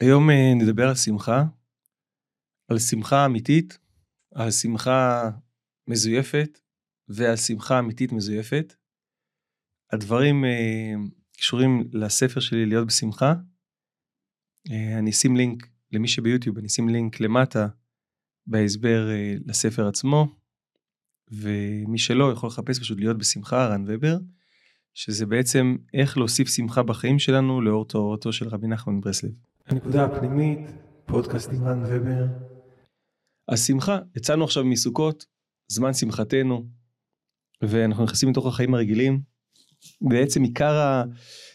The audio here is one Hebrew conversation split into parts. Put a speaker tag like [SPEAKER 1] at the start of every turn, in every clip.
[SPEAKER 1] היום אה, נדבר על שמחה, על שמחה אמיתית, על שמחה מזויפת ועל שמחה אמיתית מזויפת. הדברים אה, קשורים לספר שלי להיות בשמחה. אה, אני אשים לינק למי שביוטיוב, אני אשים לינק למטה בהסבר לספר עצמו, ומי שלא יכול לחפש פשוט להיות בשמחה, רן ובר, שזה בעצם איך להוסיף שמחה בחיים שלנו לאור תורתו של רבי נחמן ברסלב. הנקודה הפנימית, פודקאסט רן ובר. השמחה, יצאנו עכשיו מסוכות, זמן שמחתנו, ואנחנו נכנסים לתוך החיים הרגילים. בעצם עיקר, ה...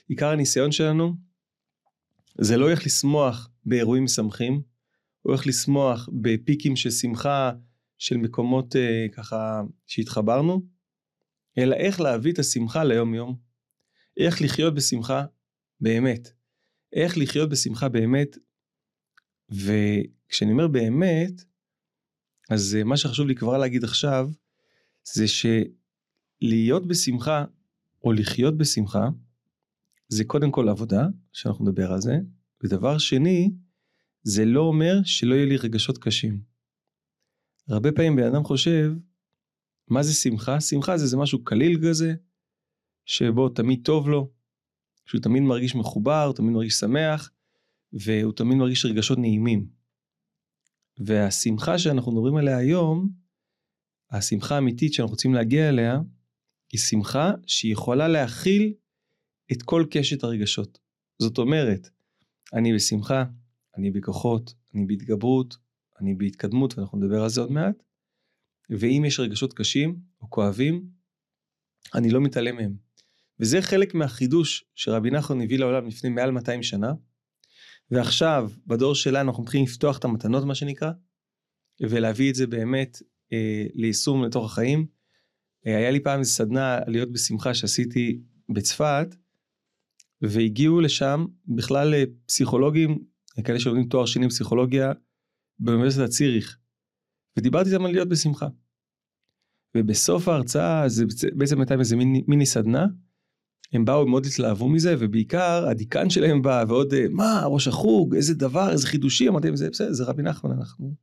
[SPEAKER 1] עיקר הניסיון שלנו זה לא איך לשמוח באירועים משמחים, או איך לשמוח בפיקים של שמחה של מקומות אה, ככה שהתחברנו, אלא איך להביא את השמחה ליום יום, איך לחיות בשמחה באמת. איך לחיות בשמחה באמת, וכשאני אומר באמת, אז מה שחשוב לי כבר להגיד עכשיו, זה שלהיות בשמחה, או לחיות בשמחה, זה קודם כל עבודה, שאנחנו נדבר על זה, ודבר שני, זה לא אומר שלא יהיו לי רגשות קשים. הרבה פעמים בן אדם חושב, מה זה שמחה? שמחה זה, זה משהו קליל כזה, שבו תמיד טוב לו, שהוא תמיד מרגיש מחובר, הוא תמיד מרגיש שמח, והוא תמיד מרגיש רגשות נעימים. והשמחה שאנחנו מדברים עליה היום, השמחה האמיתית שאנחנו רוצים להגיע אליה, היא שמחה שהיא יכולה להכיל את כל קשת הרגשות. זאת אומרת, אני בשמחה, אני בכוחות, אני בהתגברות, אני בהתקדמות, ואנחנו נדבר על זה עוד מעט, ואם יש רגשות קשים או כואבים, אני לא מתעלם מהם. וזה חלק מהחידוש שרבי נחמן הביא לעולם לפני מעל 200 שנה, ועכשיו בדור שלנו אנחנו מתחילים לפתוח את המתנות מה שנקרא, ולהביא את זה באמת אה, ליישום לתוך החיים. אה, היה לי פעם סדנה להיות בשמחה שעשיתי בצפת, והגיעו לשם בכלל אה, פסיכולוגים, כאלה שלומדים תואר שני בפסיכולוגיה באוניברסיטת ציריך, ודיברתי איתם על להיות בשמחה. ובסוף ההרצאה זה בעצם הייתה איזה מיני, מיני סדנה, הם באו מאוד התלהבו מזה ובעיקר הדיקן שלהם בא ועוד אה, מה ראש החוג איזה דבר איזה חידושים אמרתי זה בסדר זה רבי נחמן אנחנו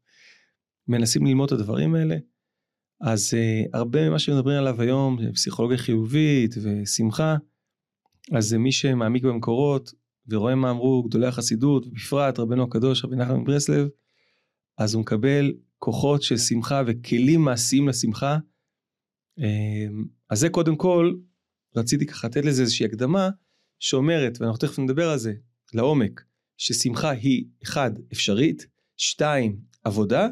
[SPEAKER 1] מנסים ללמוד את הדברים האלה. אז uh, הרבה ממה שמדברים עליו היום פסיכולוגיה חיובית ושמחה אז זה מי שמעמיק במקורות ורואה מה אמרו גדולי החסידות בפרט רבנו הקדוש רבי נחמן ברסלב אז הוא מקבל כוחות של שמחה וכלים מעשיים לשמחה. אה, אז זה קודם כל רציתי ככה לתת לזה איזושהי הקדמה שאומרת, ואנחנו תכף נדבר על זה לעומק, ששמחה היא אחד, אפשרית, שתיים, עבודה,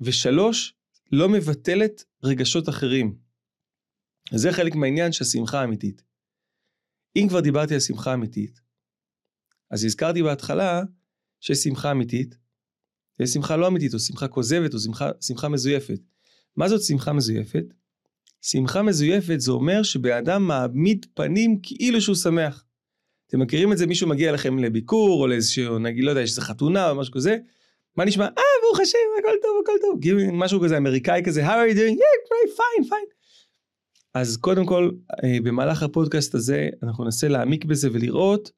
[SPEAKER 1] ושלוש, לא מבטלת רגשות אחרים. זה חלק מהעניין של השמחה האמיתית. אם כבר דיברתי על שמחה אמיתית, אז הזכרתי בהתחלה שיש שמחה אמיתית, ויש שמחה לא אמיתית, או שמחה כוזבת, או שמחה, שמחה מזויפת. מה זאת שמחה מזויפת? שמחה מזויפת זה אומר שבן אדם מעמיד פנים כאילו שהוא שמח. אתם מכירים את זה, מישהו מגיע לכם לביקור, או לאיזשהו, נגיד, לא יודע, יש איזה חתונה או משהו כזה, מה נשמע? אה, ברוך השם, הכל טוב, הכל טוב. כאילו משהו כזה אמריקאי כזה, how are you doing? yeah, great, fine, fine. אז קודם כל, אה, במהלך הפודקאסט הזה, אנחנו ננסה להעמיק בזה ולראות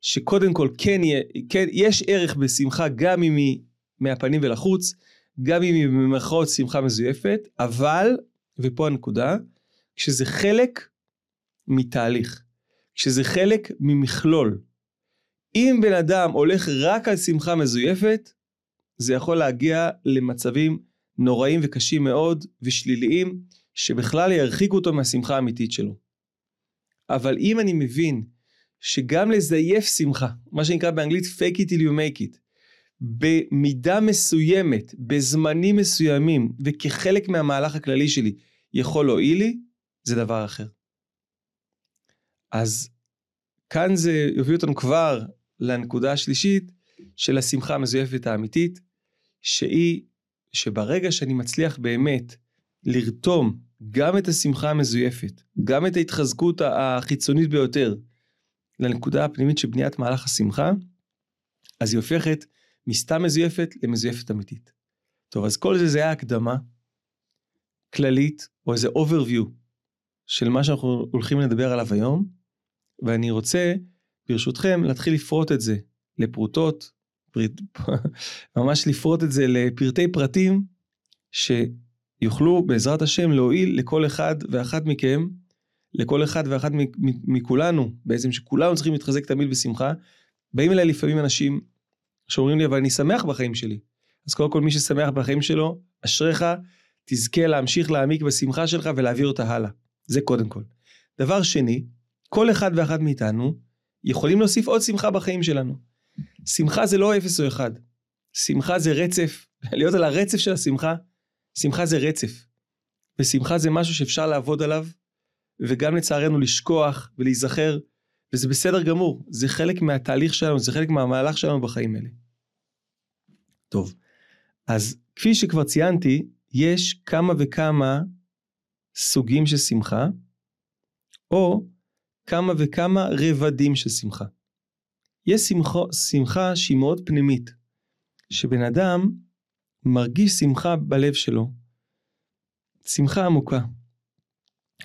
[SPEAKER 1] שקודם כל כן, כן יש ערך בשמחה גם אם היא מהפנים ולחוץ, גם אם היא במרכאות שמחה מזויפת, אבל ופה הנקודה, כשזה חלק מתהליך, כשזה חלק ממכלול. אם בן אדם הולך רק על שמחה מזויפת, זה יכול להגיע למצבים נוראים וקשים מאוד ושליליים, שבכלל ירחיקו אותו מהשמחה האמיתית שלו. אבל אם אני מבין שגם לזייף שמחה, מה שנקרא באנגלית fake it till you make it, במידה מסוימת, בזמנים מסוימים, וכחלק מהמהלך הכללי שלי, יכול להועיל לי, זה דבר אחר. אז כאן זה יוביל אותנו כבר לנקודה השלישית של השמחה המזויפת האמיתית, שהיא שברגע שאני מצליח באמת לרתום גם את השמחה המזויפת, גם את ההתחזקות החיצונית ביותר, לנקודה הפנימית של בניית מהלך השמחה, אז היא הופכת מסתם מזויפת למזויפת אמיתית. טוב, אז כל זה זה היה הקדמה כללית, או איזה overview של מה שאנחנו הולכים לדבר עליו היום, ואני רוצה, ברשותכם, להתחיל לפרוט את זה לפרוטות, ממש לפרוט את זה לפרטי פרטים, שיוכלו בעזרת השם להועיל לכל אחד ואחת מכם, לכל אחד ואחת מכולנו, בעצם שכולנו צריכים להתחזק תמיד בשמחה. באים אליי לפעמים אנשים שאומרים לי, אבל אני שמח בחיים שלי. אז קודם כל מי ששמח בחיים שלו, אשריך, תזכה להמשיך להעמיק בשמחה שלך ולהעביר אותה הלאה. זה קודם כל. דבר שני, כל אחד ואחת מאיתנו יכולים להוסיף עוד שמחה בחיים שלנו. שמחה זה לא אפס או אחד. שמחה זה רצף, להיות על הרצף של השמחה, שמחה זה רצף. ושמחה זה משהו שאפשר לעבוד עליו, וגם לצערנו לשכוח ולהיזכר, וזה בסדר גמור, זה חלק מהתהליך שלנו, זה חלק מהמהלך שלנו בחיים האלה. טוב, אז כפי שכבר ציינתי, יש כמה וכמה סוגים של שמחה, או כמה וכמה רבדים של שמחה. יש שמחה, שמחה שהיא מאוד פנימית, שבן אדם מרגיש שמחה בלב שלו, שמחה עמוקה.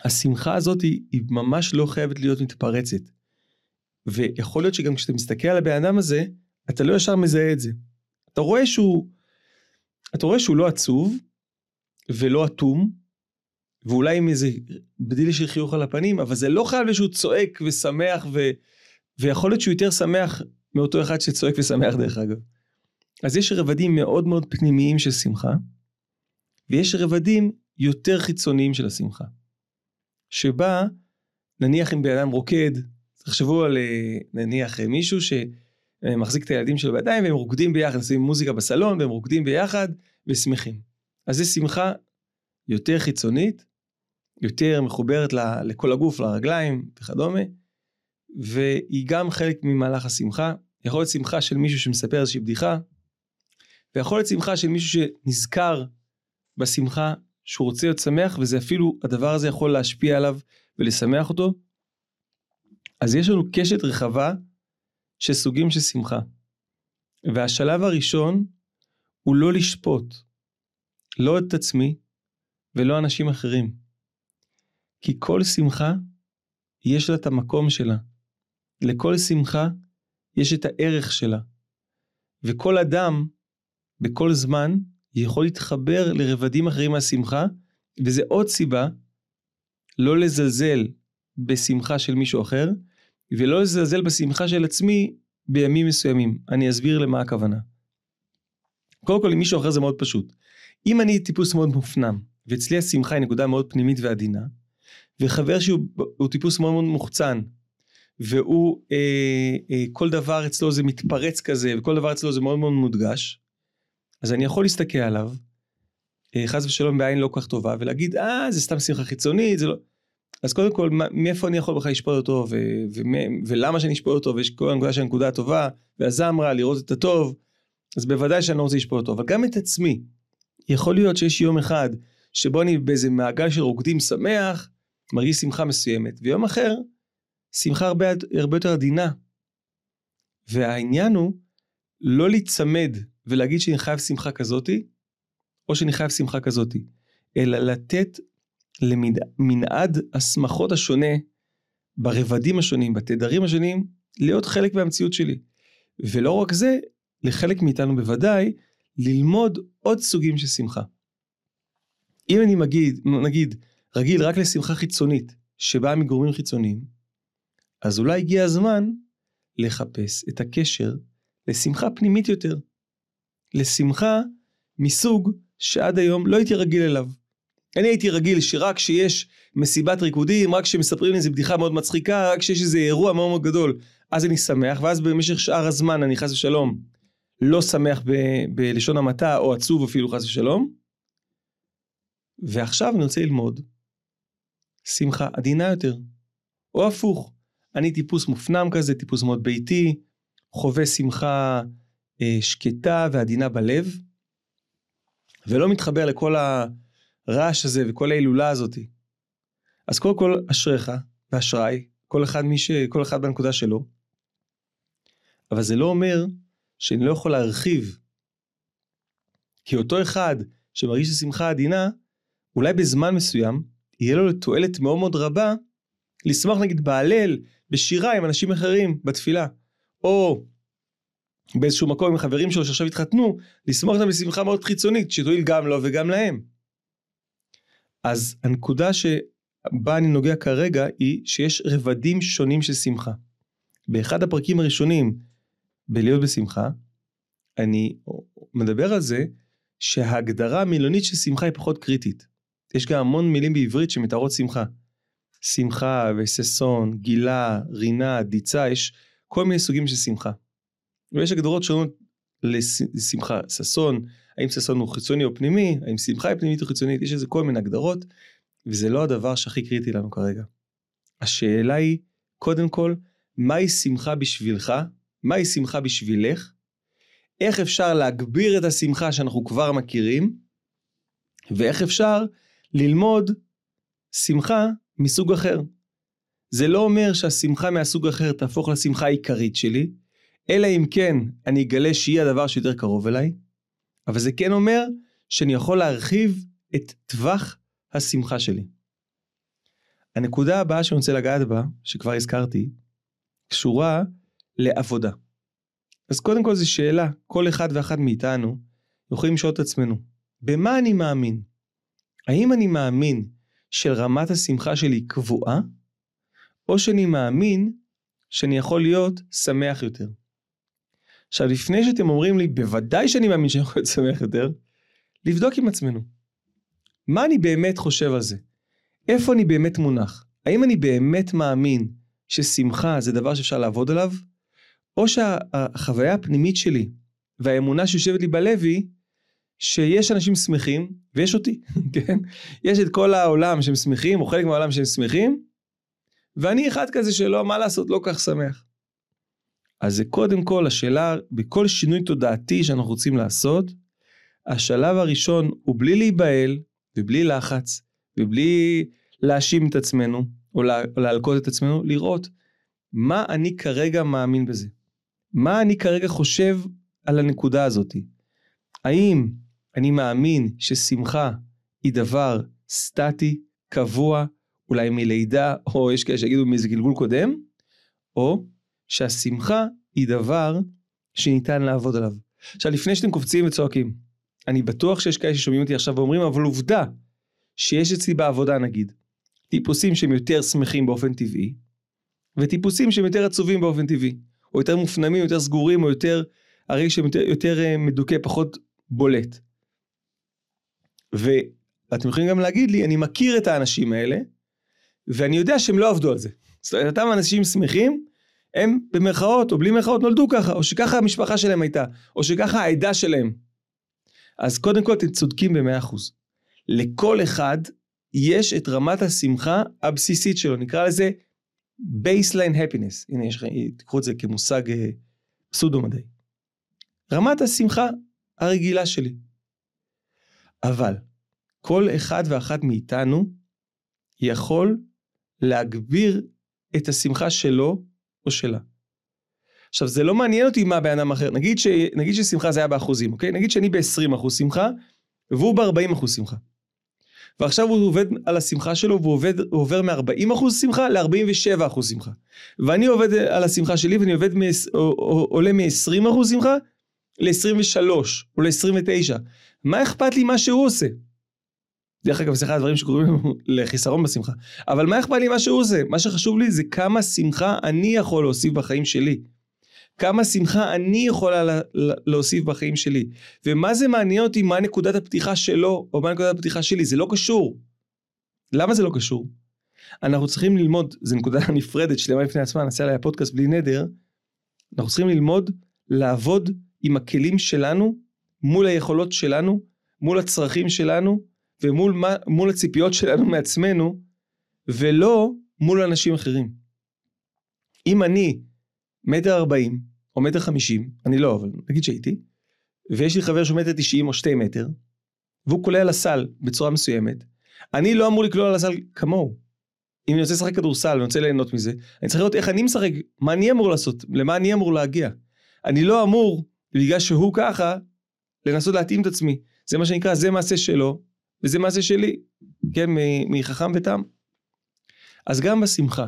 [SPEAKER 1] השמחה הזאת היא, היא ממש לא חייבת להיות מתפרצת. ויכול להיות שגם כשאתה מסתכל על הבן אדם הזה, אתה לא ישר מזהה את זה. אתה רואה שהוא, אתה רואה שהוא לא עצוב, ולא אטום, ואולי עם איזה בדיל של חיוך על הפנים, אבל זה לא חייב שהוא צועק ושמח, ו... ויכול להיות שהוא יותר שמח מאותו אחד שצועק ושמח דרך אגב. אז יש רבדים מאוד מאוד פנימיים של שמחה, ויש רבדים יותר חיצוניים של השמחה. שבה, נניח אם בן אדם רוקד, תחשבו על אה, נניח מישהו שמחזיק את הילדים שלו בידיים והם רוקדים ביחד, עושים מוזיקה בסלון והם רוקדים ביחד ושמחים. אז זה שמחה יותר חיצונית, יותר מחוברת לכל הגוף, לרגליים וכדומה, והיא גם חלק ממהלך השמחה. יכול להיות שמחה של מישהו שמספר איזושהי בדיחה, ויכול להיות שמחה של מישהו שנזכר בשמחה שהוא רוצה להיות שמח, וזה אפילו, הדבר הזה יכול להשפיע עליו ולשמח אותו. אז יש לנו קשת רחבה של סוגים של שמחה. והשלב הראשון הוא לא לשפוט, לא את עצמי ולא אנשים אחרים. כי כל שמחה יש לה את המקום שלה. לכל שמחה יש את הערך שלה. וכל אדם, בכל זמן, יכול להתחבר לרבדים אחרים מהשמחה, וזה עוד סיבה לא לזלזל בשמחה של מישהו אחר, ולא לזלזל בשמחה של עצמי בימים מסוימים. אני אסביר למה הכוונה. קודם כל, עם מישהו אחר זה מאוד פשוט. אם אני טיפוס מאוד מופנם, ואצלי השמחה היא נקודה מאוד פנימית ועדינה, וחבר שהוא טיפוס מאוד מאוד מוחצן, והוא, אה, אה, כל דבר אצלו זה מתפרץ כזה, וכל דבר אצלו זה מאוד מאוד מודגש, אז אני יכול להסתכל עליו, אה, חס ושלום בעין לא כל כך טובה, ולהגיד, אה, זה סתם שמחה חיצונית, זה לא... אז קודם כל, מאיפה אני יכול בכלל לשפוט אותו, ו- ו- ולמה שאני אשפוט אותו, ויש כל הנקודה של הנקודה הטובה, והזמרה, לראות את הטוב, אז בוודאי שאני לא רוצה לשפוט אותו, אבל גם את עצמי. יכול להיות שיש יום אחד שבו אני באיזה מעגל של רוקדים שמח, מרגיש שמחה מסוימת, ויום אחר, שמחה הרבה, הרבה יותר עדינה. והעניין הוא לא להיצמד ולהגיד שאני חייב שמחה כזאתי, או שאני חייב שמחה כזאתי, אלא לתת למנעד השמחות השונה, ברבדים השונים, בתדרים השונים, להיות חלק מהמציאות שלי. ולא רק זה, לחלק מאיתנו בוודאי, ללמוד עוד סוגים של שמחה. אם אני מגיד, נגיד, רגיל רק לשמחה חיצונית, שבאה מגורמים חיצוניים, אז אולי הגיע הזמן לחפש את הקשר לשמחה פנימית יותר. לשמחה מסוג שעד היום לא הייתי רגיל אליו. אני הייתי רגיל שרק כשיש מסיבת ריקודים, רק כשמספרים לי איזה בדיחה מאוד מצחיקה, רק כשיש איזה אירוע מאוד מאוד גדול, אז אני שמח, ואז במשך שאר הזמן אני חס ושלום לא שמח ב- בלשון המעטה, או עצוב אפילו חס ושלום. ועכשיו אני רוצה ללמוד שמחה עדינה יותר, או הפוך, אני טיפוס מופנם כזה, טיפוס מאוד ביתי, חווה שמחה אה, שקטה ועדינה בלב, ולא מתחבר לכל הרעש הזה וכל ההילולה הזאתי. אז קודם כל אשריך ואשראי, כל אחד ש... כל אחד בנקודה שלו. אבל זה לא אומר שאני לא יכול להרחיב. כי אותו אחד שמרגיש שמחה עדינה, אולי בזמן מסוים, יהיה לו תועלת מאוד מאוד רבה לשמוח נגיד בהלל, בשירה עם אנשים אחרים, בתפילה. או באיזשהו מקום עם חברים שלו שעכשיו התחתנו, לשמוח אותם בשמחה מאוד חיצונית, שתועיל גם לו וגם להם. אז הנקודה שבה אני נוגע כרגע היא שיש רבדים שונים של שמחה. באחד הפרקים הראשונים בלהיות בשמחה, אני מדבר על זה שההגדרה המילונית של שמחה היא פחות קריטית. יש גם המון מילים בעברית שמתארות שמחה. שמחה וששון, גילה, רינה, דיצה, יש כל מיני סוגים של שמחה. ויש הגדרות שונות לשמחה. ששון, האם ששון הוא חיצוני או פנימי, האם שמחה היא פנימית או חיצונית, יש איזה כל מיני הגדרות, וזה לא הדבר שהכי קריטי לנו כרגע. השאלה היא, קודם כל, מהי שמחה בשבילך? מהי שמחה בשבילך? איך אפשר להגביר את השמחה שאנחנו כבר מכירים? ואיך אפשר ללמוד שמחה מסוג אחר. זה לא אומר שהשמחה מהסוג אחר תהפוך לשמחה העיקרית שלי, אלא אם כן אני אגלה שהיא הדבר שיותר קרוב אליי, אבל זה כן אומר שאני יכול להרחיב את טווח השמחה שלי. הנקודה הבאה שאני רוצה לגעת בה, שכבר הזכרתי, קשורה לעבודה. אז קודם כל זו שאלה, כל אחד ואחת מאיתנו יכולים לשאול את עצמנו, במה אני מאמין? האם אני מאמין של רמת השמחה שלי קבועה, או שאני מאמין שאני יכול להיות שמח יותר. עכשיו לפני שאתם אומרים לי בוודאי שאני מאמין שאני יכול להיות שמח יותר, לבדוק עם עצמנו. מה אני באמת חושב על זה? איפה אני באמת מונח? האם אני באמת מאמין ששמחה זה דבר שאפשר לעבוד עליו? או שהחוויה הפנימית שלי והאמונה שיושבת לי בלב היא שיש אנשים שמחים, ויש אותי, כן? יש את כל העולם שהם שמחים, או חלק מהעולם שהם שמחים, ואני אחד כזה שלא, מה לעשות, לא כך שמח. אז זה קודם כל השאלה, בכל שינוי תודעתי שאנחנו רוצים לעשות, השלב הראשון הוא בלי להיבהל, ובלי לחץ, ובלי להאשים את עצמנו, או להלקות את עצמנו, לראות מה אני כרגע מאמין בזה. מה אני כרגע חושב על הנקודה הזאת. האם אני מאמין ששמחה היא דבר סטטי, קבוע, אולי מלידה, או יש כאלה שיגידו מאיזה גלגול קודם, או שהשמחה היא דבר שניתן לעבוד עליו. עכשיו לפני שאתם קופצים וצועקים, אני בטוח שיש כאלה ששומעים אותי עכשיו ואומרים, אבל עובדה שיש אצלי בעבודה נגיד, טיפוסים שהם יותר שמחים באופן טבעי, וטיפוסים שהם יותר עצובים באופן טבעי, או יותר מופנמים, יותר סגורים, או יותר, הרגע שהם יותר, יותר אה, מדוכא, פחות בולט. ואתם יכולים גם להגיד לי, אני מכיר את האנשים האלה, ואני יודע שהם לא עבדו על זה. זאת אומרת, אותם אנשים שמחים, הם במרכאות או בלי מרכאות נולדו ככה, או שככה המשפחה שלהם הייתה, או שככה העדה שלהם. אז קודם כל אתם צודקים במאה אחוז. לכל אחד יש את רמת השמחה הבסיסית שלו, נקרא לזה baseline happiness. הנה, יש, תקחו את זה כמושג אה, פסודו מדעי. רמת השמחה הרגילה שלי. אבל כל אחד ואחת מאיתנו יכול להגביר את השמחה שלו או שלה. עכשיו זה לא מעניין אותי מה בן אדם אחר, נגיד, ש, נגיד ששמחה זה היה באחוזים, אוקיי? נגיד שאני ב-20 אחוז שמחה והוא ב-40 אחוז שמחה. ועכשיו הוא עובד על השמחה שלו והוא עובד, עובר מ-40 אחוז שמחה ל-47 אחוז שמחה. ואני עובד על השמחה שלי ואני עובד, מ- עולה מ-20 אחוז שמחה ל-23 או ל-29. מה אכפת לי מה שהוא עושה? דרך אגב זה אחד הדברים שקוראים לחיסרון בשמחה. אבל מה אכפת לי מה שהוא עושה? מה שחשוב לי זה כמה שמחה אני יכול להוסיף בחיים שלי. כמה שמחה אני יכולה להוסיף בחיים שלי. ומה זה מעניין אותי מה נקודת הפתיחה שלו או מה נקודת הפתיחה שלי, זה לא קשור. למה זה לא קשור? אנחנו צריכים ללמוד, זו נקודה נפרדת שלמה לפני עצמה, נעשה עליה פודקאסט בלי נדר, אנחנו צריכים ללמוד לעבוד עם הכלים שלנו מול היכולות שלנו, מול הצרכים שלנו ומול הציפיות שלנו מעצמנו, ולא מול אנשים אחרים. אם אני מטר ארבעים או מטר חמישים, אני לא, אבל נגיד שהייתי, ויש לי חבר שהוא מטר תשעים או שתי מטר, והוא קולע לסל בצורה מסוימת, אני לא אמור לקלוע לסל כמוהו. אם אני רוצה לשחק כדורסל ואני רוצה ליהנות מזה, אני צריך לראות איך אני משחק, מה אני אמור לעשות, למה אני אמור להגיע. אני לא אמור, בגלל שהוא ככה, לנסות להתאים את עצמי. זה מה שנקרא, זה מעשה שלו, וזה מעשה שלי, כן, מחכם ותם. אז גם בשמחה.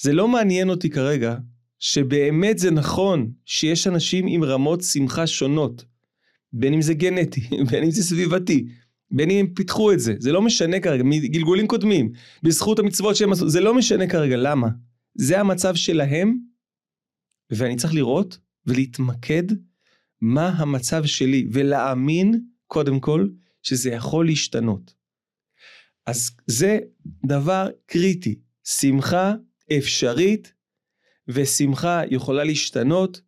[SPEAKER 1] זה לא מעניין אותי כרגע שבאמת זה נכון שיש אנשים עם רמות שמחה שונות, בין אם זה גנטי, בין אם זה סביבתי, בין אם הם פיתחו את זה, זה לא משנה כרגע, מגלגולים קודמים, בזכות המצוות שהם עשו, זה לא משנה כרגע, למה? זה המצב שלהם, ואני צריך לראות ולהתמקד מה המצב שלי, ולהאמין, קודם כל, שזה יכול להשתנות. אז זה דבר קריטי. שמחה אפשרית, ושמחה יכולה להשתנות,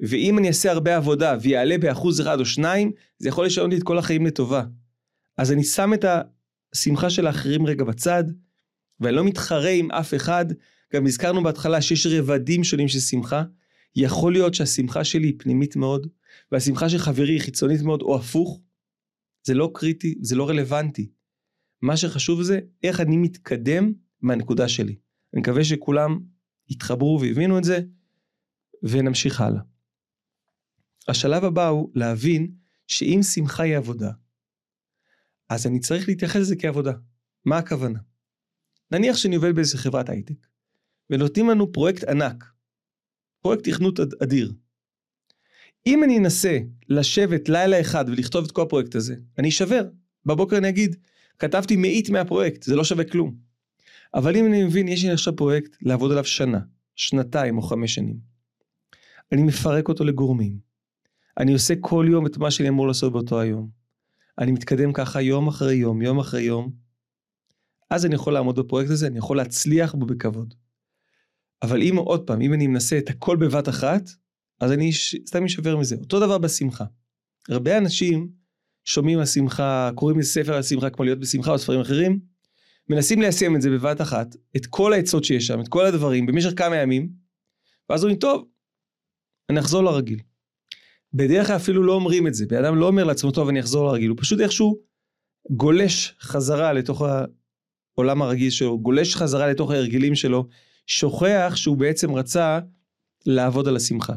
[SPEAKER 1] ואם אני אעשה הרבה עבודה ויעלה באחוז אחד או שניים, זה יכול לשנות לי את כל החיים לטובה. אז אני שם את השמחה של האחרים רגע בצד, ואני לא מתחרה עם אף אחד. גם הזכרנו בהתחלה שיש רבדים שונים של שמחה. יכול להיות שהשמחה שלי היא פנימית מאוד, והשמחה של חברי היא חיצונית מאוד, או הפוך. זה לא קריטי, זה לא רלוונטי. מה שחשוב זה איך אני מתקדם מהנקודה שלי. אני מקווה שכולם יתחברו והבינו את זה, ונמשיך הלאה. השלב הבא הוא להבין שאם שמחה היא עבודה, אז אני צריך להתייחס לזה כעבודה. מה הכוונה? נניח שאני עובד באיזה חברת הייטק, ונותנים לנו פרויקט ענק, פרויקט תכנות אדיר. אם אני אנסה לשבת לילה אחד ולכתוב את כל הפרויקט הזה, אני אשבר. בבוקר אני אגיד, כתבתי מאית מהפרויקט, זה לא שווה כלום. אבל אם אני מבין, יש לי עכשיו פרויקט לעבוד עליו שנה, שנתיים או חמש שנים. אני מפרק אותו לגורמים. אני עושה כל יום את מה שאני אמור לעשות באותו היום. אני מתקדם ככה יום אחרי יום, יום אחרי יום. אז אני יכול לעמוד בפרויקט הזה, אני יכול להצליח בו בכבוד. אבל אם עוד פעם, אם אני מנסה את הכל בבת אחת, אז אני סתם אשבר מזה. אותו דבר בשמחה. הרבה אנשים שומעים על שמחה, קוראים לי ספר על שמחה כמו להיות בשמחה או ספרים אחרים, מנסים ליישם את זה בבת אחת, את כל העצות שיש שם, את כל הדברים, במשך כמה ימים, ואז אומרים, טוב, אני אחזור לרגיל. בדרך כלל אפילו לא אומרים את זה, בן אדם לא אומר לעצמו, טוב, אני אחזור לרגיל, הוא פשוט איכשהו גולש חזרה לתוך העולם הרגיל שלו, גולש חזרה לתוך ההרגלים שלו, שוכח שהוא בעצם רצה לעבוד על השמחה.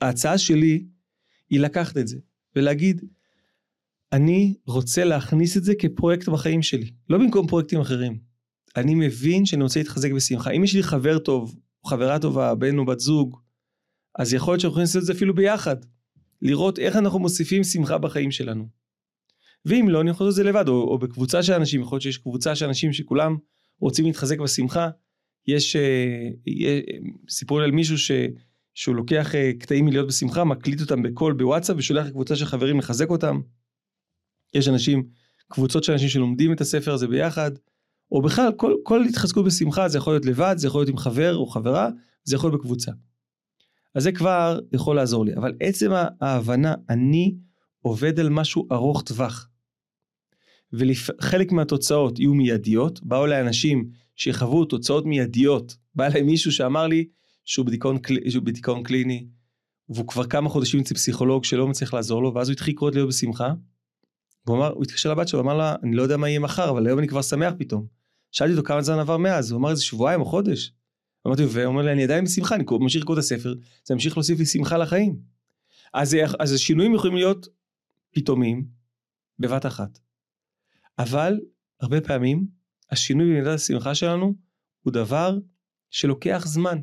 [SPEAKER 1] ההצעה שלי היא לקחת את זה ולהגיד, אני רוצה להכניס את זה כפרויקט בחיים שלי, לא במקום פרויקטים אחרים. אני מבין שאני רוצה להתחזק בשמחה. אם יש לי חבר טוב, חברה טובה, בן או בת זוג, אז יכול להיות שאנחנו יכולים לעשות את זה אפילו ביחד. לראות איך אנחנו מוסיפים שמחה בחיים שלנו. ואם לא, אני יכול לעשות את זה לבד, או, או בקבוצה של אנשים, יכול להיות שיש קבוצה של אנשים שכולם רוצים להתחזק בשמחה. יש, אה, יש סיפור על מישהו ש, שהוא לוקח אה, קטעים מלהיות בשמחה, מקליט אותם בקול בוואטסאפ ושולח לקבוצה של חברים לחזק אותם. יש אנשים, קבוצות של אנשים שלומדים את הספר הזה ביחד, או בכלל כל, כל התחזקות בשמחה זה יכול להיות לבד, זה יכול להיות עם חבר או חברה, זה יכול להיות בקבוצה. אז זה כבר יכול לעזור לי, אבל עצם ההבנה, אני עובד על משהו ארוך טווח. וחלק מהתוצאות יהיו מיידיות, באו אליי אנשים שחוו תוצאות מיידיות, בא אליי מישהו שאמר לי שהוא בדיכאון, שהוא בדיכאון קליני, והוא כבר כמה חודשים אצל פסיכולוג שלא מצליח לעזור לו, ואז הוא התחיל לקרוא להיות בשמחה. הוא אמר, הוא התקשר לבת שלו, אמר לה, אני לא יודע מה יהיה מחר, אבל היום אני כבר שמח פתאום. שאלתי אותו כמה זמן עבר מאז, הוא אמר איזה שבועיים או חודש. אמרתי, והוא אומר לי, אני עדיין בשמחה, אני ממשיך לקרוא את הספר, זה ממשיך להוסיף לי שמחה לחיים. אז, אז השינויים יכולים להיות פתאומיים, בבת אחת. אבל, הרבה פעמים, השינוי במידת השמחה שלנו, הוא דבר שלוקח זמן.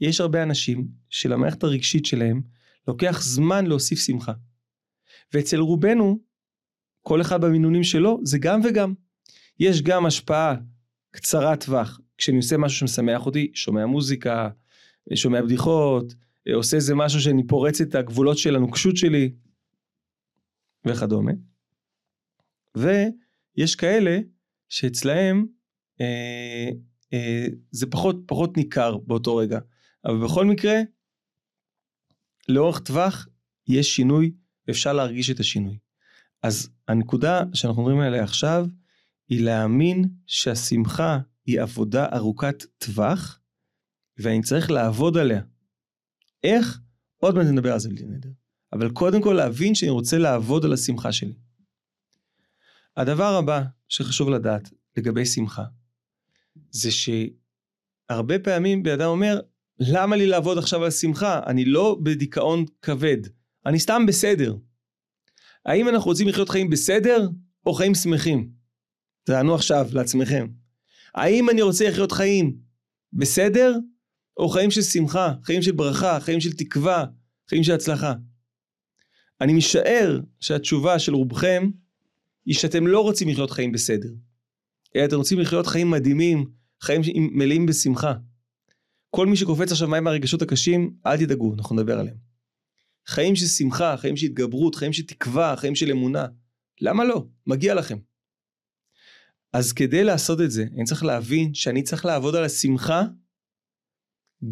[SPEAKER 1] יש הרבה אנשים שלמערכת הרגשית שלהם לוקח זמן להוסיף שמחה. ואצל רובנו, כל אחד במינונים שלו, זה גם וגם. יש גם השפעה קצרת טווח כשאני עושה משהו שמשמח אותי, שומע מוזיקה, שומע בדיחות, עושה איזה משהו שאני פורץ את הגבולות של הנוקשות שלי וכדומה. ויש כאלה שאצלהם אה, אה, זה פחות פחות ניכר באותו רגע. אבל בכל מקרה, לאורך טווח יש שינוי ואפשר להרגיש את השינוי. אז הנקודה שאנחנו מדברים עליה עכשיו היא להאמין שהשמחה היא עבודה ארוכת טווח, ואני צריך לעבוד עליה. איך? עוד מעט נדבר על זה בלי נדר. אבל קודם כל להבין שאני רוצה לעבוד על השמחה שלי. הדבר הבא שחשוב לדעת לגבי שמחה, זה שהרבה פעמים בן אדם אומר, למה לי לעבוד עכשיו על שמחה? אני לא בדיכאון כבד, אני סתם בסדר. האם אנחנו רוצים לחיות חיים בסדר, או חיים שמחים? תענו עכשיו לעצמכם. האם אני רוצה לחיות חיים בסדר, או חיים של שמחה, חיים של ברכה, חיים של תקווה, חיים של הצלחה. אני משער שהתשובה של רובכם היא שאתם לא רוצים לחיות חיים בסדר, אלא אתם רוצים לחיות חיים מדהימים, חיים מלאים בשמחה. כל מי שקופץ עכשיו מהם הרגשות הקשים, אל תדאגו, אנחנו נדבר עליהם. חיים של שמחה, חיים של התגברות, חיים של תקווה, חיים של אמונה. למה לא? מגיע לכם. אז כדי לעשות את זה, אני צריך להבין שאני צריך לעבוד על השמחה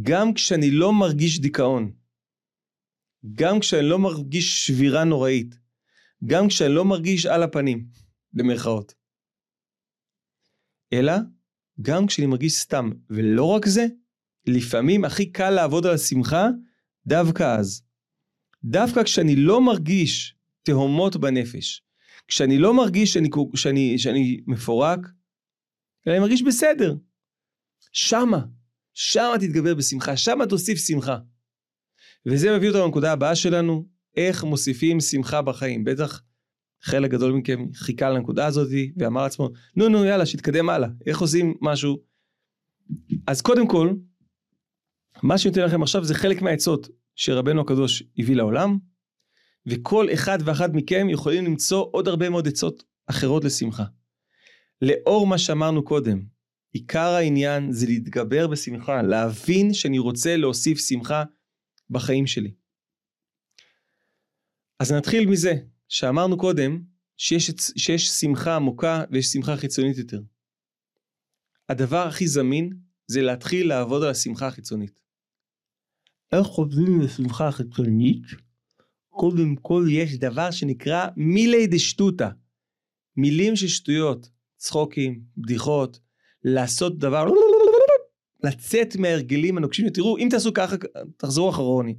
[SPEAKER 1] גם כשאני לא מרגיש דיכאון. גם כשאני לא מרגיש שבירה נוראית. גם כשאני לא מרגיש על הפנים, במרכאות. אלא גם כשאני מרגיש סתם. ולא רק זה, לפעמים הכי קל לעבוד על השמחה דווקא אז. דווקא כשאני לא מרגיש תהומות בנפש, כשאני לא מרגיש שאני, שאני, שאני מפורק, אלא אני מרגיש בסדר. שמה, שמה תתגבר בשמחה, שמה תוסיף שמחה. וזה מביא אותנו לנקודה הבאה שלנו, איך מוסיפים שמחה בחיים. בטח חלק גדול מכם חיכה לנקודה הזאת ואמר לעצמו, נו נו יאללה, שיתקדם הלאה, איך עושים משהו? אז קודם כל, מה שאני נותן לכם עכשיו זה חלק מהעצות שרבנו הקדוש הביא לעולם, וכל אחד ואחת מכם יכולים למצוא עוד הרבה מאוד עצות אחרות לשמחה. לאור מה שאמרנו קודם, עיקר העניין זה להתגבר בשמחה, להבין שאני רוצה להוסיף שמחה בחיים שלי. אז נתחיל מזה שאמרנו קודם שיש, שיש שמחה עמוקה ויש שמחה חיצונית יותר. הדבר הכי זמין זה להתחיל לעבוד על השמחה החיצונית. איך עובדים לשמחה החיצונית? קודם כל יש דבר שנקרא מילי דשטותא. מילים של שטויות, צחוקים, בדיחות, לעשות דבר, לצאת מההרגלים הנוקשים. תראו, אם תעשו ככה, תחזרו אחרוני,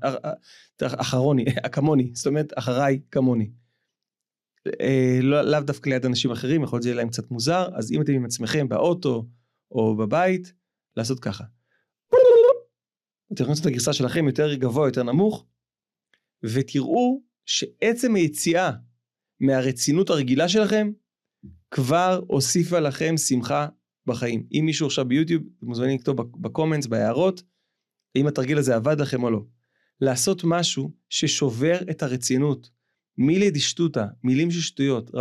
[SPEAKER 1] אחרוני, כמוני, זאת אומרת, אחריי כמוני. אה, לא, לאו דווקא ליד אנשים אחרים, יכול להיות שזה יהיה להם קצת מוזר, אז אם אתם עם עצמכם באוטו או בבית, לעשות ככה. אתם יכולים לעשות את הגרסה שלכם יותר גבוה, יותר נמוך, ותראו שעצם היציאה מהרצינות הרגילה שלכם, כבר הוסיפה לכם שמחה בחיים. אם מישהו עכשיו ביוטיוב, מוזמנים לכתוב בקומנטס, בהערות, אם התרגיל הזה עבד לכם או לא. לעשות משהו ששובר את הרצינות. מילי דשטותא, מילים של שטויות.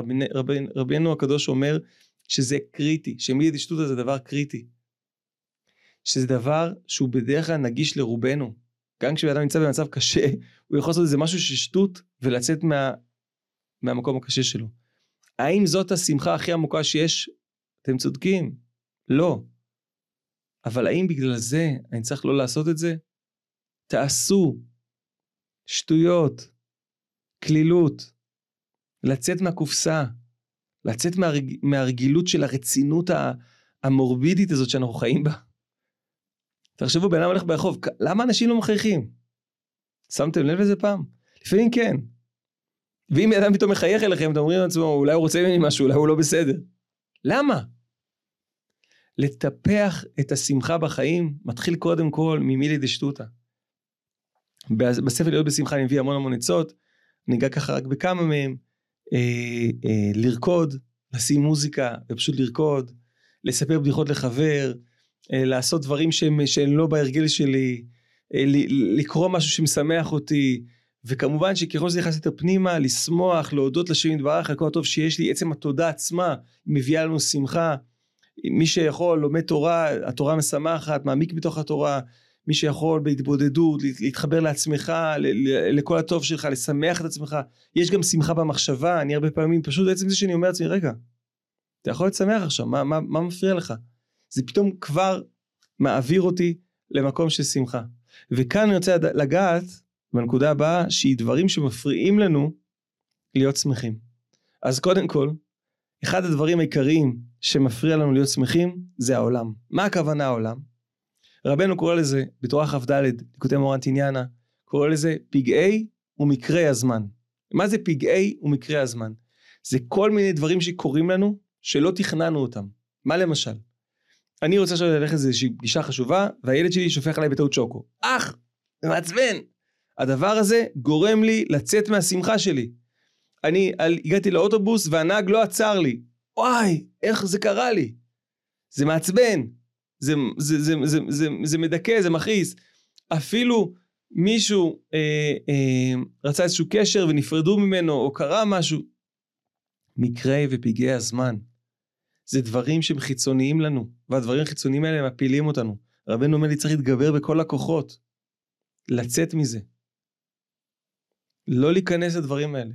[SPEAKER 1] רבינו הקדוש אומר שזה קריטי, שמילי דשטותא זה דבר קריטי. שזה דבר שהוא בדרך כלל נגיש לרובנו. גם כשבן אדם נמצא במצב קשה, הוא יכול לעשות איזה משהו של שטות ולצאת מה, מהמקום הקשה שלו. האם זאת השמחה הכי עמוקה שיש? אתם צודקים, לא. אבל האם בגלל זה אני צריך לא לעשות את זה? תעשו. שטויות, קלילות, לצאת מהקופסה, לצאת מהרג... מהרגילות של הרצינות המורבידית הזאת שאנחנו חיים בה. תחשבו, בן אדם הולך ברחוב, למה אנשים לא מחייכים? שמתם לב לזה פעם? לפעמים כן. ואם אדם פתאום מחייך אליכם, אתם אומרים לעצמו, אולי הוא רוצה ממני משהו, אולי הוא לא בסדר. למה? לטפח את השמחה בחיים מתחיל קודם כל ממילי דשטותא. בספר להיות בשמחה אני מביא המון המון עצות, אני אגע ככה רק בכמה מהם, אה, אה, לרקוד, לשים מוזיקה ופשוט לרקוד, לספר בדיחות לחבר, לעשות דברים שהם, שהם לא בהרגל שלי, אה, לקרוא משהו שמשמח אותי, וכמובן שככל שזה נכנס יותר פנימה, לשמוח, להודות לשם יתברך על כל הטוב שיש לי, עצם התודה עצמה מביאה לנו שמחה. מי שיכול לומד תורה, התורה משמחת, מעמיק בתוך התורה, מי שיכול בהתבודדות, להתחבר לעצמך, לכל הטוב שלך, לשמח את עצמך. יש גם שמחה במחשבה, אני הרבה פעמים, פשוט עצם זה שאני אומר לעצמי, רגע, אתה יכול להיות שמח עכשיו, מה, מה, מה מפריע לך? זה פתאום כבר מעביר אותי למקום של שמחה. וכאן אני רוצה לגעת בנקודה הבאה, שהיא דברים שמפריעים לנו להיות שמחים. אז קודם כל, אחד הדברים העיקריים שמפריע לנו להיות שמחים זה העולם. מה הכוונה העולם? רבנו קורא לזה בתורה כ"ד, ליקוטי מורנטיניאנה, קורא לזה פגעי ומקרי הזמן. מה זה פגעי ומקרי הזמן? זה כל מיני דברים שקורים לנו שלא תכננו אותם. מה למשל? אני רוצה ללכת לאיזושהי פגישה חשובה והילד שלי שופך עליי בטעות שוקו. אח! זה מעצבן! הדבר הזה גורם לי לצאת מהשמחה שלי. אני הגעתי לאוטובוס והנהג לא עצר לי. וואי, איך זה קרה לי? זה מעצבן. זה, זה, זה, זה, זה, זה מדכא, זה מכעיס. אפילו מישהו אה, אה, רצה איזשהו קשר ונפרדו ממנו, או קרה משהו, מקרה ופגעי הזמן. זה דברים שהם חיצוניים לנו, והדברים החיצוניים האלה מפילים אותנו. רבנו אומר לי צריך להתגבר בכל הכוחות, לצאת מזה. לא להיכנס לדברים האלה.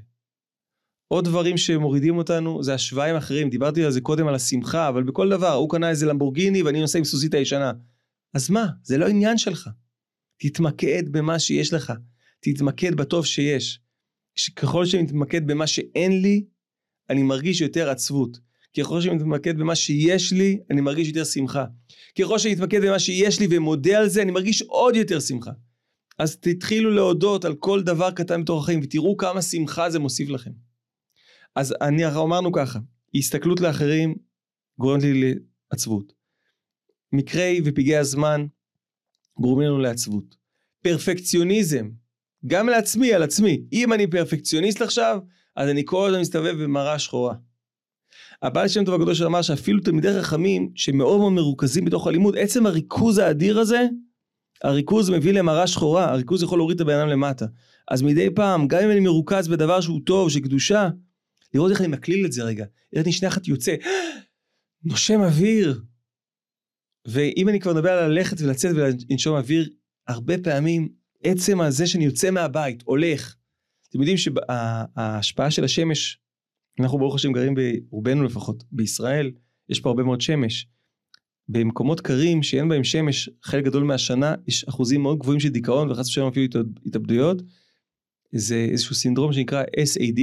[SPEAKER 1] עוד דברים שמורידים אותנו זה השוואה עם אחרים, דיברתי על זה קודם על השמחה, אבל בכל דבר, הוא קנה איזה למבורגיני ואני נוסע עם סוסית הישנה. אז מה? זה לא עניין שלך. תתמקד במה שיש לך, תתמקד בטוב שיש. ככל שאני מתמקד במה שאין לי, אני מרגיש יותר עצבות. ככל שאני מתמקד במה שיש לי, אני מרגיש יותר שמחה. ככל שאני מתמקד במה שיש לי ומודה על זה, אני מרגיש עוד יותר שמחה. אז תתחילו להודות על כל דבר קטן בתוך החיים, ותראו כמה שמחה זה מוסיף לכם. אז אני, אמרנו ככה, הסתכלות לאחרים גורמת לי לעצבות. מקרי ופגעי הזמן גורמים לנו לעצבות. פרפקציוניזם, גם לעצמי, על עצמי. אם אני פרפקציוניסט עכשיו, אז אני כל הזמן מסתובב במראה שחורה. הבעל שם טוב הגדול שלו אמר שאפילו תלמידי חכמים שמאוד מאוד מרוכזים בתוך הלימוד, עצם הריכוז האדיר הזה, הריכוז מביא למראה שחורה, הריכוז יכול להוריד את הבן אדם למטה. אז מדי פעם, גם אם אני מרוכז בדבר שהוא טוב, שקדושה, לראות איך אני מקליל את זה רגע. איך אני שנייה אחת יוצא, נושם אוויר. ואם אני כבר מדבר על ללכת ולצאת ולנשום אוויר, הרבה פעמים עצם הזה שאני יוצא מהבית, הולך. אתם יודעים שההשפעה של השמש, אנחנו ברוך השם גרים ברובנו לפחות, בישראל, יש פה הרבה מאוד שמש. במקומות קרים שאין בהם שמש חלק גדול מהשנה יש אחוזים מאוד גבוהים של דיכאון וחס ושלום אפילו התאבדויות. זה איזשהו סינדרום שנקרא SAD,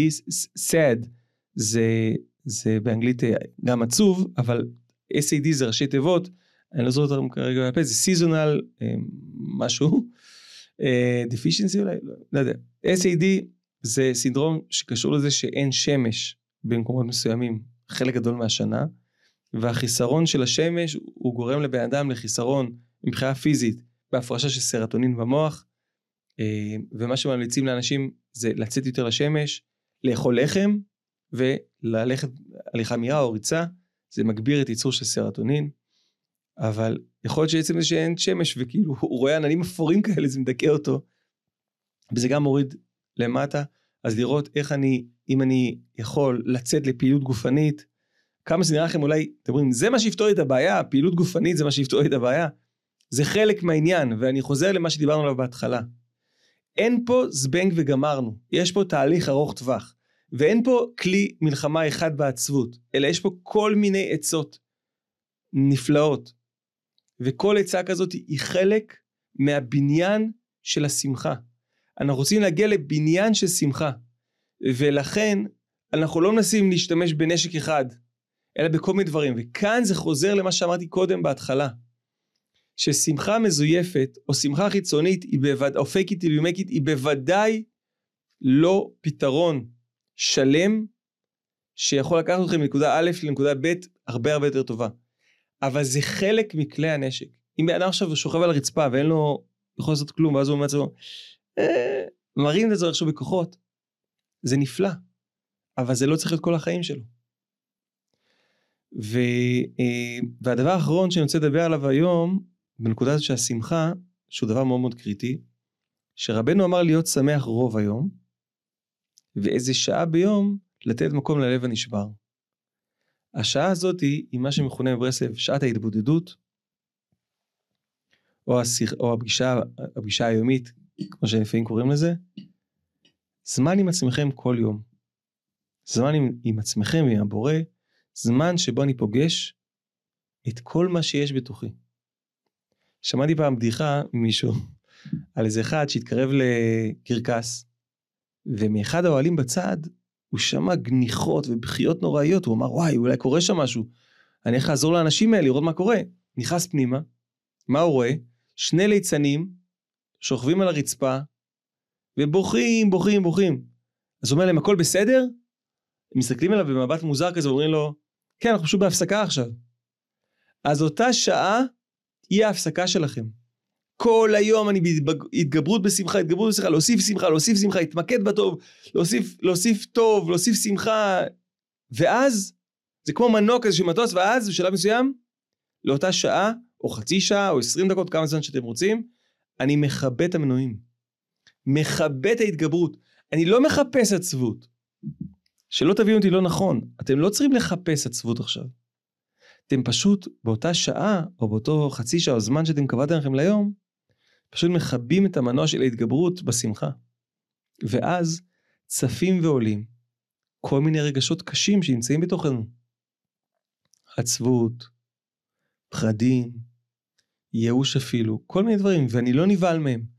[SPEAKER 1] SAD, זה, זה באנגלית אה, גם עצוב, אבל SAD זה ראשי תיבות, אני לא זוכר אותם כרגע בפה, זה seasonal אה, משהו, אה, deficiency אולי, לא, לא יודע. SAD זה סינדרום שקשור לזה שאין שמש במקומות מסוימים חלק גדול מהשנה, והחיסרון של השמש הוא גורם לבן אדם לחיסרון מבחינה פיזית בהפרשה של סרטונין במוח, ומה שממליצים לאנשים זה לצאת יותר לשמש, לאכול לחם וללכת הליכה מהירה או ריצה, זה מגביר את ייצור של סרטונין, אבל יכול להיות שעצם זה שאין שמש וכאילו הוא רואה עננים אפורים כאלה זה מדכא אותו, וזה גם מוריד למטה, אז לראות איך אני, אם אני יכול לצאת לפעילות גופנית, כמה זה נראה לכם אולי, אתם אומרים, זה מה שיפתור את הבעיה, פעילות גופנית זה מה שיפתור את הבעיה, זה חלק מהעניין, ואני חוזר למה שדיברנו עליו בהתחלה. אין פה זבנג וגמרנו, יש פה תהליך ארוך טווח. ואין פה כלי מלחמה אחד בעצבות, אלא יש פה כל מיני עצות נפלאות. וכל עצה כזאת היא חלק מהבניין של השמחה. אנחנו רוצים להגיע לבניין של שמחה, ולכן אנחנו לא מנסים להשתמש בנשק אחד, אלא בכל מיני דברים. וכאן זה חוזר למה שאמרתי קודם בהתחלה, ששמחה מזויפת, או שמחה חיצונית, בוודאי, או it till you it, היא בוודאי לא פתרון שלם שיכול לקחת אתכם מנקודה א' לנקודה ב' הרבה הרבה יותר טובה. אבל זה חלק מכלי הנשק. אם בן אדם עכשיו שוכב על הרצפה ואין לו יכול לעשות כלום ואז הוא אומר לעצמו אה, מרים את זה איכשהו בכוחות זה נפלא אבל זה לא צריך להיות כל החיים שלו. ו, אה, והדבר האחרון שאני רוצה לדבר עליו היום בנקודה הזאת של השמחה שהוא דבר מאוד מאוד קריטי שרבנו אמר להיות שמח רוב היום ואיזה שעה ביום לתת מקום ללב הנשבר. השעה הזאת היא מה שמכונה בברסלב שעת ההתבודדות, או, השיח, או הפגישה, הפגישה היומית, כמו שלפעמים קוראים לזה, זמן עם עצמכם כל יום. זמן עם, עם עצמכם ועם הבורא, זמן שבו אני פוגש את כל מה שיש בתוכי. שמעתי פעם בדיחה ממישהו על איזה אחד שהתקרב לקרקס, ומאחד האוהלים בצד הוא שמע גניחות ובכיות נוראיות, הוא אמר וואי אולי קורה שם משהו, אני איך לעזור לאנשים האלה לראות מה קורה. נכנס פנימה, מה הוא רואה? שני ליצנים שוכבים על הרצפה ובוכים בוכים בוכים. אז הוא אומר להם הכל בסדר? הם מסתכלים עליו במבט מוזר כזה ואומרים לו כן אנחנו פשוט בהפסקה עכשיו. אז אותה שעה היא ההפסקה שלכם. כל היום אני בהתגברות בשמחה, התגברות בשמחה, להוסיף שמחה, להוסיף שמחה, להתמקד בטוב, להוסיף, להוסיף טוב, להוסיף שמחה, ואז זה כמו מנוע כזה של מטוס, ואז בשלב מסוים, לאותה שעה, או חצי שעה, או עשרים דקות, כמה זמן שאתם רוצים, אני מכבה את המנועים. מכבה את ההתגברות. אני לא מחפש עצבות. שלא תבינו אותי לא נכון, אתם לא צריכים לחפש עצבות עכשיו. אתם פשוט באותה שעה, או באותו חצי שעה, או זמן שאתם קבעתם לכם ליום, פשוט מכבים את המנוע של ההתגברות בשמחה. ואז צפים ועולים כל מיני רגשות קשים שנמצאים בתוכנו. עצבות, פחדים, ייאוש אפילו, כל מיני דברים, ואני לא נבהל מהם.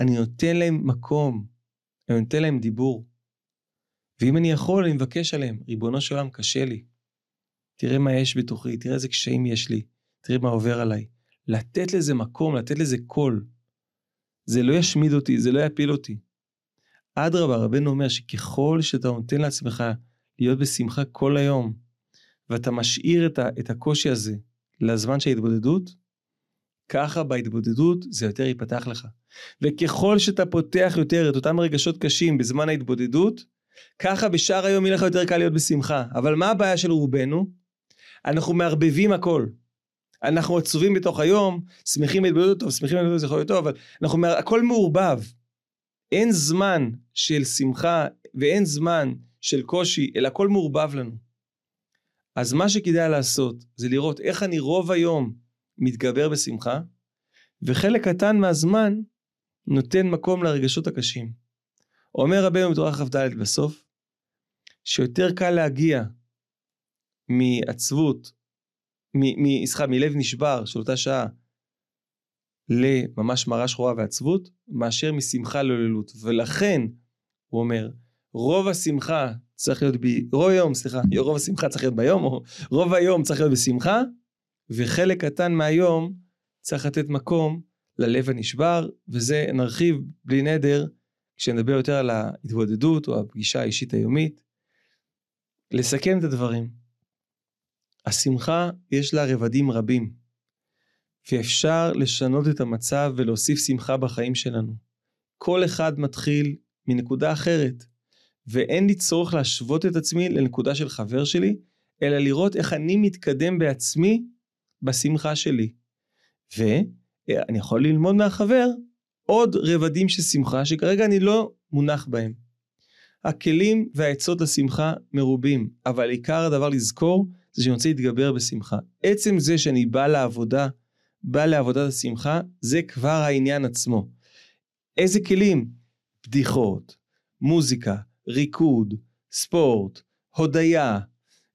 [SPEAKER 1] אני נותן להם מקום, אני נותן להם דיבור. ואם אני יכול, אני מבקש עליהם, ריבונו של עולם, קשה לי. תראה מה יש בתוכי, תראה איזה קשיים יש לי, תראה מה עובר עליי. לתת לזה מקום, לתת לזה קול. זה לא ישמיד אותי, זה לא יפיל אותי. אדרבה, רבנו אומר שככל שאתה נותן לעצמך להיות בשמחה כל היום, ואתה משאיר את, ה, את הקושי הזה לזמן של ההתבודדות, ככה בהתבודדות זה יותר ייפתח לך. וככל שאתה פותח יותר את אותם רגשות קשים בזמן ההתבודדות, ככה בשאר היום יהיה לך יותר קל להיות בשמחה. אבל מה הבעיה של רובנו? אנחנו מערבבים הכל. אנחנו עצובים בתוך היום, שמחים בהתבודדות טוב, שמחים בהתבודדות זה יכול להיות טוב, אבל אנחנו, הכל מעורבב. אין זמן של שמחה ואין זמן של קושי, אלא הכל מעורבב לנו. אז מה שכדאי לעשות זה לראות איך אני רוב היום מתגבר בשמחה, וחלק קטן מהזמן נותן מקום לרגשות הקשים. אומר רבנו בתורה כ"ד בסוף, שיותר קל להגיע מעצבות, סליחה, מלב נשבר של אותה שעה, לממש מרה שחורה ועצבות, מאשר משמחה לעוללות. ולכן, הוא אומר, רוב השמחה צריך להיות, ב... רוב היום, סליחה, רוב השמחה צריך להיות ביום, או רוב היום צריך להיות בשמחה, וחלק קטן מהיום צריך לתת מקום ללב הנשבר, וזה נרחיב בלי נדר כשנדבר יותר על ההתבודדות או הפגישה האישית היומית. לסכם את הדברים. השמחה יש לה רבדים רבים, ואפשר לשנות את המצב ולהוסיף שמחה בחיים שלנו. כל אחד מתחיל מנקודה אחרת, ואין לי צורך להשוות את עצמי לנקודה של חבר שלי, אלא לראות איך אני מתקדם בעצמי בשמחה שלי. ואני יכול ללמוד מהחבר עוד רבדים של שמחה שכרגע אני לא מונח בהם. הכלים והעצות לשמחה מרובים, אבל עיקר הדבר לזכור זה שאני רוצה להתגבר בשמחה. עצם זה שאני בא לעבודה, בא לעבודת השמחה, זה כבר העניין עצמו. איזה כלים? בדיחות, מוזיקה, ריקוד, ספורט, הודיה,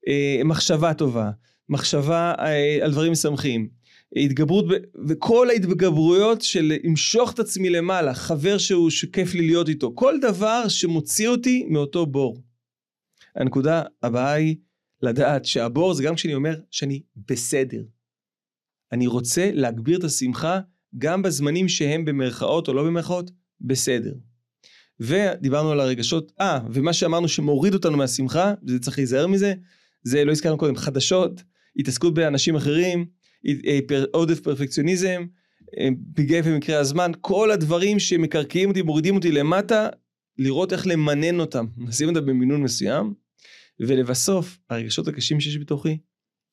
[SPEAKER 1] אה, מחשבה טובה, מחשבה אה, על דברים משמחים, התגברות. וכל ההתגברויות של למשוך את עצמי למעלה, חבר שהוא, שכיף לי להיות איתו, כל דבר שמוציא אותי מאותו בור. הנקודה הבאה היא לדעת שהבור זה גם כשאני אומר שאני בסדר. אני רוצה להגביר את השמחה גם בזמנים שהם במרכאות או לא במרכאות, בסדר. ודיברנו על הרגשות, אה, ומה שאמרנו שמוריד אותנו מהשמחה, וזה צריך להיזהר מזה, זה לא הזכרנו קודם, חדשות, התעסקות באנשים אחרים, אה, עודף פרפקציוניזם, אה, פגעי במקרה הזמן, כל הדברים שמקרקעים אותי, מורידים אותי למטה, לראות איך למנן אותם, נשים אותם במינון מסוים, ולבסוף, הרגשות הקשים שיש בתוכי,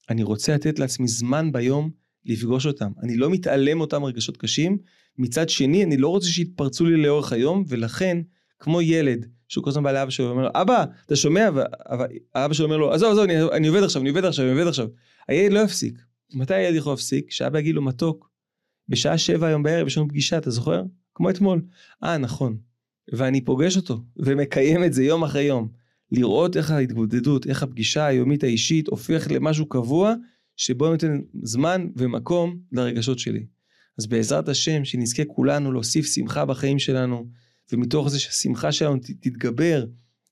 [SPEAKER 1] אני רוצה לתת לעצמי זמן ביום לפגוש אותם. אני לא מתעלם מאותם רגשות קשים, מצד שני, אני לא רוצה שיתפרצו לי לאורך היום, ולכן, כמו ילד, שהוא כל הזמן בא לאבא שלו ואומר לו, אבא, אתה שומע? ואבא שלו אומר לו, עזוב, עזוב, אני, אני עובד עכשיו, אני עובד עכשיו, אני עובד עכשיו. הילד לא יפסיק. מתי הילד יכול להפסיק? שאבא יגיד לו מתוק. בשעה שבע היום בערב יש לנו פגישה, אתה זוכר? כמו אתמול. אה, נכון. ואני פוגש אותו, ומקיים את זה יום אחרי יום. לראות איך ההתבודדות, איך הפגישה היומית האישית הופך למשהו קבוע, שבו נותן זמן ומקום לרגשות שלי. אז בעזרת השם, שנזכה כולנו להוסיף שמחה בחיים שלנו, ומתוך זה שהשמחה שלנו תתגבר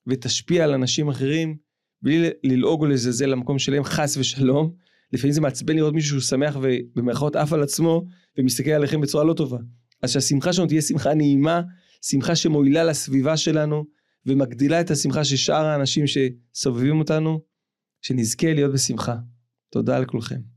[SPEAKER 1] ותשפיע על אנשים אחרים, בלי ללעוג או לזלזל למקום שלהם, חס ושלום. לפעמים זה מעצבן לראות מישהו שהוא שמח ובמירכאות עף על עצמו, ומסתכל עליכם בצורה לא טובה. אז שהשמחה שלנו תהיה שמחה נעימה, שמחה שמועילה לסביבה שלנו, ומגדילה את השמחה של שאר האנשים שסובבים אותנו, שנזכה להיות בשמחה. תודה לכולכם.